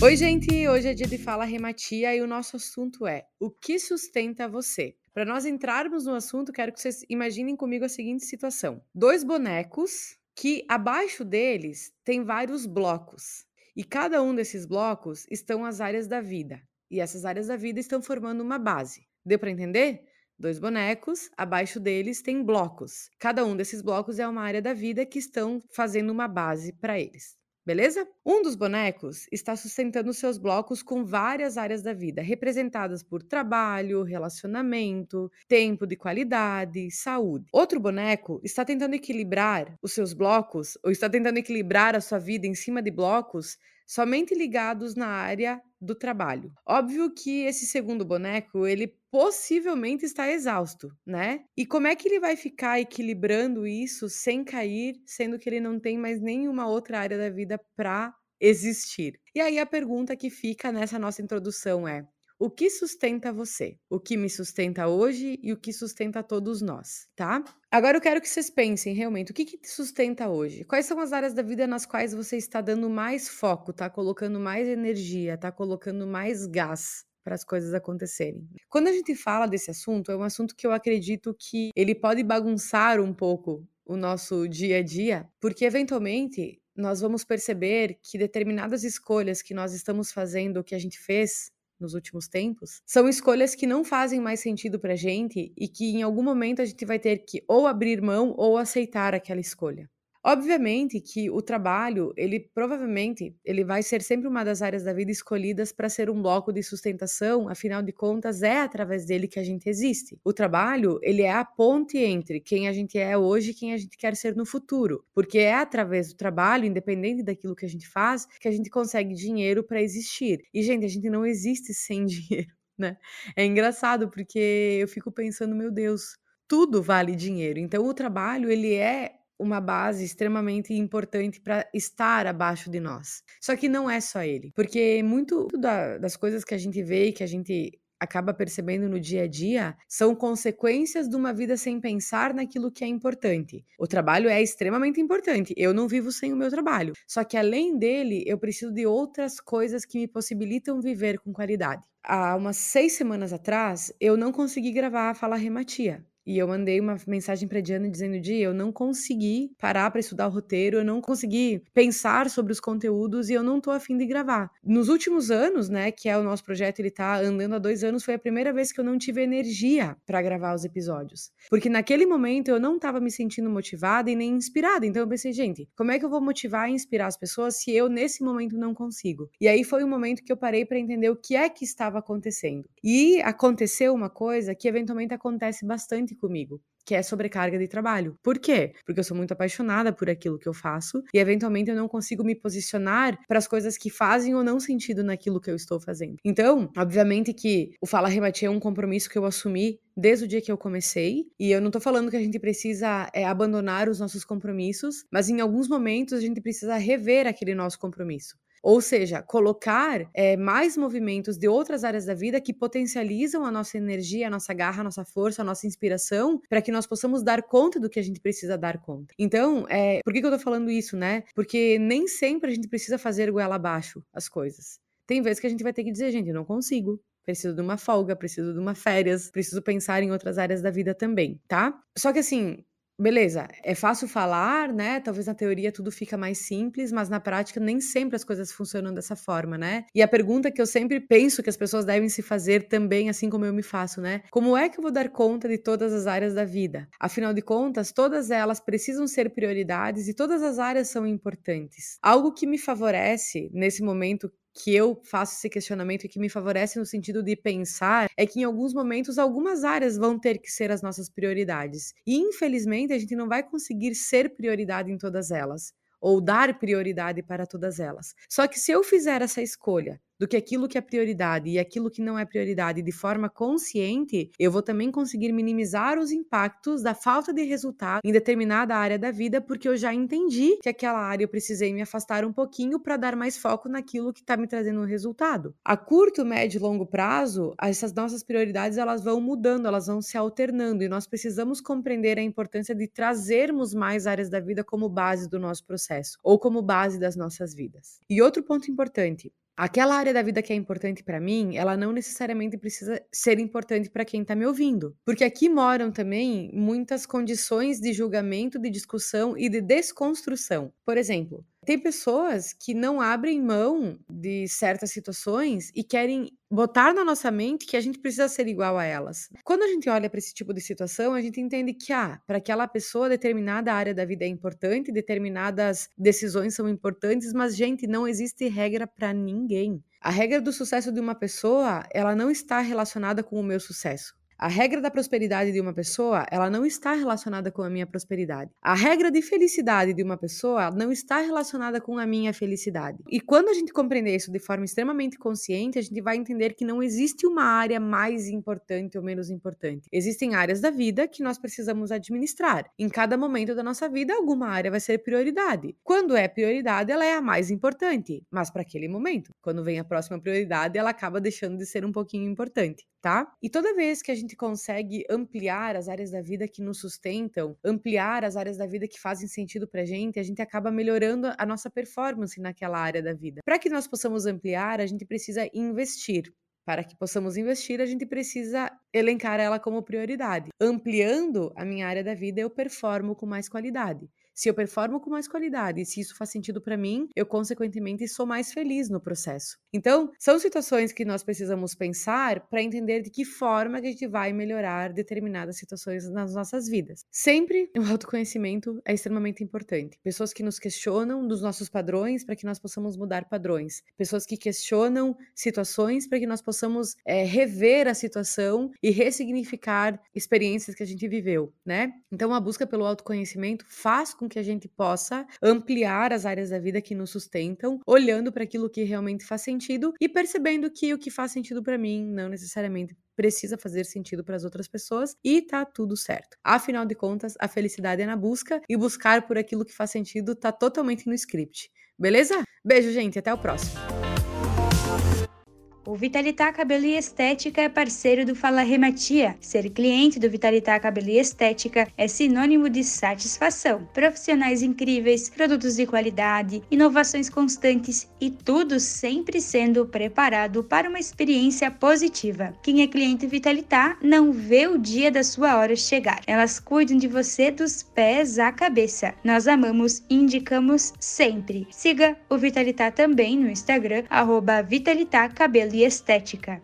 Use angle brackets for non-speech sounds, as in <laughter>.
Oi, gente! Hoje é dia de Fala Rematia e o nosso assunto é o que sustenta você? Para nós entrarmos no assunto, quero que vocês imaginem comigo a seguinte situação: dois bonecos que abaixo deles tem vários blocos. E cada um desses blocos estão as áreas da vida. E essas áreas da vida estão formando uma base. Deu para entender? Dois bonecos, abaixo deles tem blocos. Cada um desses blocos é uma área da vida que estão fazendo uma base para eles beleza? Um dos bonecos está sustentando seus blocos com várias áreas da vida, representadas por trabalho, relacionamento, tempo de qualidade, saúde. Outro boneco está tentando equilibrar os seus blocos, ou está tentando equilibrar a sua vida em cima de blocos somente ligados na área do trabalho. Óbvio que esse segundo boneco, ele possivelmente está exausto, né? E como é que ele vai ficar equilibrando isso sem cair, sendo que ele não tem mais nenhuma outra área da vida para existir? E aí a pergunta que fica nessa nossa introdução é: o que sustenta você? O que me sustenta hoje e o que sustenta todos nós, tá? Agora eu quero que vocês pensem realmente, o que, que te sustenta hoje? Quais são as áreas da vida nas quais você está dando mais foco, tá colocando mais energia, tá colocando mais gás? para as coisas acontecerem. Quando a gente fala desse assunto, é um assunto que eu acredito que ele pode bagunçar um pouco o nosso dia a dia, porque eventualmente nós vamos perceber que determinadas escolhas que nós estamos fazendo, que a gente fez nos últimos tempos, são escolhas que não fazem mais sentido pra gente e que em algum momento a gente vai ter que ou abrir mão ou aceitar aquela escolha. Obviamente que o trabalho, ele provavelmente, ele vai ser sempre uma das áreas da vida escolhidas para ser um bloco de sustentação, afinal de contas é através dele que a gente existe. O trabalho, ele é a ponte entre quem a gente é hoje e quem a gente quer ser no futuro, porque é através do trabalho, independente daquilo que a gente faz, que a gente consegue dinheiro para existir. E gente, a gente não existe sem <laughs> dinheiro, né? É engraçado porque eu fico pensando, meu Deus, tudo vale dinheiro. Então o trabalho, ele é uma base extremamente importante para estar abaixo de nós. Só que não é só ele, porque muito da, das coisas que a gente vê e que a gente acaba percebendo no dia a dia são consequências de uma vida sem pensar naquilo que é importante. O trabalho é extremamente importante. Eu não vivo sem o meu trabalho. Só que além dele, eu preciso de outras coisas que me possibilitam viver com qualidade. Há umas seis semanas atrás, eu não consegui gravar a Fala Rematia. E eu mandei uma mensagem para Diana dizendo: Di, eu não consegui parar para estudar o roteiro, eu não consegui pensar sobre os conteúdos e eu não tô afim de gravar. Nos últimos anos, né, que é o nosso projeto, ele tá andando há dois anos, foi a primeira vez que eu não tive energia para gravar os episódios. Porque naquele momento eu não estava me sentindo motivada e nem inspirada. Então eu pensei, gente, como é que eu vou motivar e inspirar as pessoas se eu nesse momento não consigo? E aí foi um momento que eu parei para entender o que é que estava acontecendo. E aconteceu uma coisa que eventualmente acontece bastante comigo, que é sobrecarga de trabalho. Por quê? Porque eu sou muito apaixonada por aquilo que eu faço e eventualmente eu não consigo me posicionar para as coisas que fazem ou não sentido naquilo que eu estou fazendo. Então, obviamente que o Fala Remate é um compromisso que eu assumi desde o dia que eu comecei. E eu não tô falando que a gente precisa é, abandonar os nossos compromissos, mas em alguns momentos a gente precisa rever aquele nosso compromisso. Ou seja, colocar é, mais movimentos de outras áreas da vida que potencializam a nossa energia, a nossa garra, a nossa força, a nossa inspiração, para que nós possamos dar conta do que a gente precisa dar conta. Então, é, por que, que eu tô falando isso, né? Porque nem sempre a gente precisa fazer goela abaixo as coisas. Tem vezes que a gente vai ter que dizer, gente, eu não consigo preciso de uma folga, preciso de uma férias, preciso pensar em outras áreas da vida também, tá? Só que assim, Beleza, é fácil falar, né? Talvez na teoria tudo fica mais simples, mas na prática nem sempre as coisas funcionam dessa forma, né? E a pergunta que eu sempre penso que as pessoas devem se fazer também, assim como eu me faço, né? Como é que eu vou dar conta de todas as áreas da vida? Afinal de contas, todas elas precisam ser prioridades e todas as áreas são importantes. Algo que me favorece nesse momento que eu faço esse questionamento e que me favorece no sentido de pensar é que em alguns momentos algumas áreas vão ter que ser as nossas prioridades. E infelizmente a gente não vai conseguir ser prioridade em todas elas ou dar prioridade para todas elas. Só que se eu fizer essa escolha do que aquilo que é prioridade e aquilo que não é prioridade de forma consciente, eu vou também conseguir minimizar os impactos da falta de resultado em determinada área da vida, porque eu já entendi que aquela área eu precisei me afastar um pouquinho para dar mais foco naquilo que está me trazendo um resultado. A curto, médio e longo prazo, essas nossas prioridades elas vão mudando, elas vão se alternando e nós precisamos compreender a importância de trazermos mais áreas da vida como base do nosso processo ou como base das nossas vidas. E outro ponto importante, aquela área da vida que é importante para mim, ela não necessariamente precisa ser importante para quem está me ouvindo. Porque aqui moram também muitas condições de julgamento, de discussão e de desconstrução. Por exemplo, tem pessoas que não abrem mão de certas situações e querem botar na nossa mente que a gente precisa ser igual a elas. Quando a gente olha para esse tipo de situação, a gente entende que, ah, para aquela pessoa, determinada área da vida é importante, determinadas decisões são importantes, mas, gente, não existe regra para ninguém. A regra do sucesso de uma pessoa, ela não está relacionada com o meu sucesso. A regra da prosperidade de uma pessoa, ela não está relacionada com a minha prosperidade. A regra de felicidade de uma pessoa não está relacionada com a minha felicidade. E quando a gente compreender isso de forma extremamente consciente, a gente vai entender que não existe uma área mais importante ou menos importante. Existem áreas da vida que nós precisamos administrar. Em cada momento da nossa vida, alguma área vai ser prioridade. Quando é prioridade, ela é a mais importante, mas para aquele momento. Quando vem a próxima prioridade, ela acaba deixando de ser um pouquinho importante, tá? E toda vez que a gente gente consegue ampliar as áreas da vida que nos sustentam, ampliar as áreas da vida que fazem sentido pra gente, a gente acaba melhorando a nossa performance naquela área da vida. Para que nós possamos ampliar, a gente precisa investir. Para que possamos investir, a gente precisa elencar ela como prioridade. Ampliando a minha área da vida, eu performo com mais qualidade. Se eu performo com mais qualidade e se isso faz sentido para mim, eu consequentemente sou mais feliz no processo. Então, são situações que nós precisamos pensar para entender de que forma a gente vai melhorar determinadas situações nas nossas vidas. Sempre o autoconhecimento é extremamente importante. Pessoas que nos questionam dos nossos padrões para que nós possamos mudar padrões. Pessoas que questionam situações para que nós possamos é, rever a situação e ressignificar experiências que a gente viveu, né? Então, a busca pelo autoconhecimento faz com que a gente possa ampliar as áreas da vida que nos sustentam, olhando para aquilo que realmente faz sentido e percebendo que o que faz sentido para mim não necessariamente precisa fazer sentido para as outras pessoas e tá tudo certo. Afinal de contas, a felicidade é na busca e buscar por aquilo que faz sentido tá totalmente no script. Beleza? Beijo, gente, até o próximo. O Vitalitá Cabelo e Estética é parceiro do Fala Rematia. Ser cliente do Vitalitá Cabelo e Estética é sinônimo de satisfação. Profissionais incríveis, produtos de qualidade, inovações constantes e tudo sempre sendo preparado para uma experiência positiva. Quem é cliente Vitalitá não vê o dia da sua hora chegar. Elas cuidam de você dos pés à cabeça. Nós amamos e indicamos sempre. Siga o Vitalitá também no Instagram, arroba Vitalitá Cabelo estética.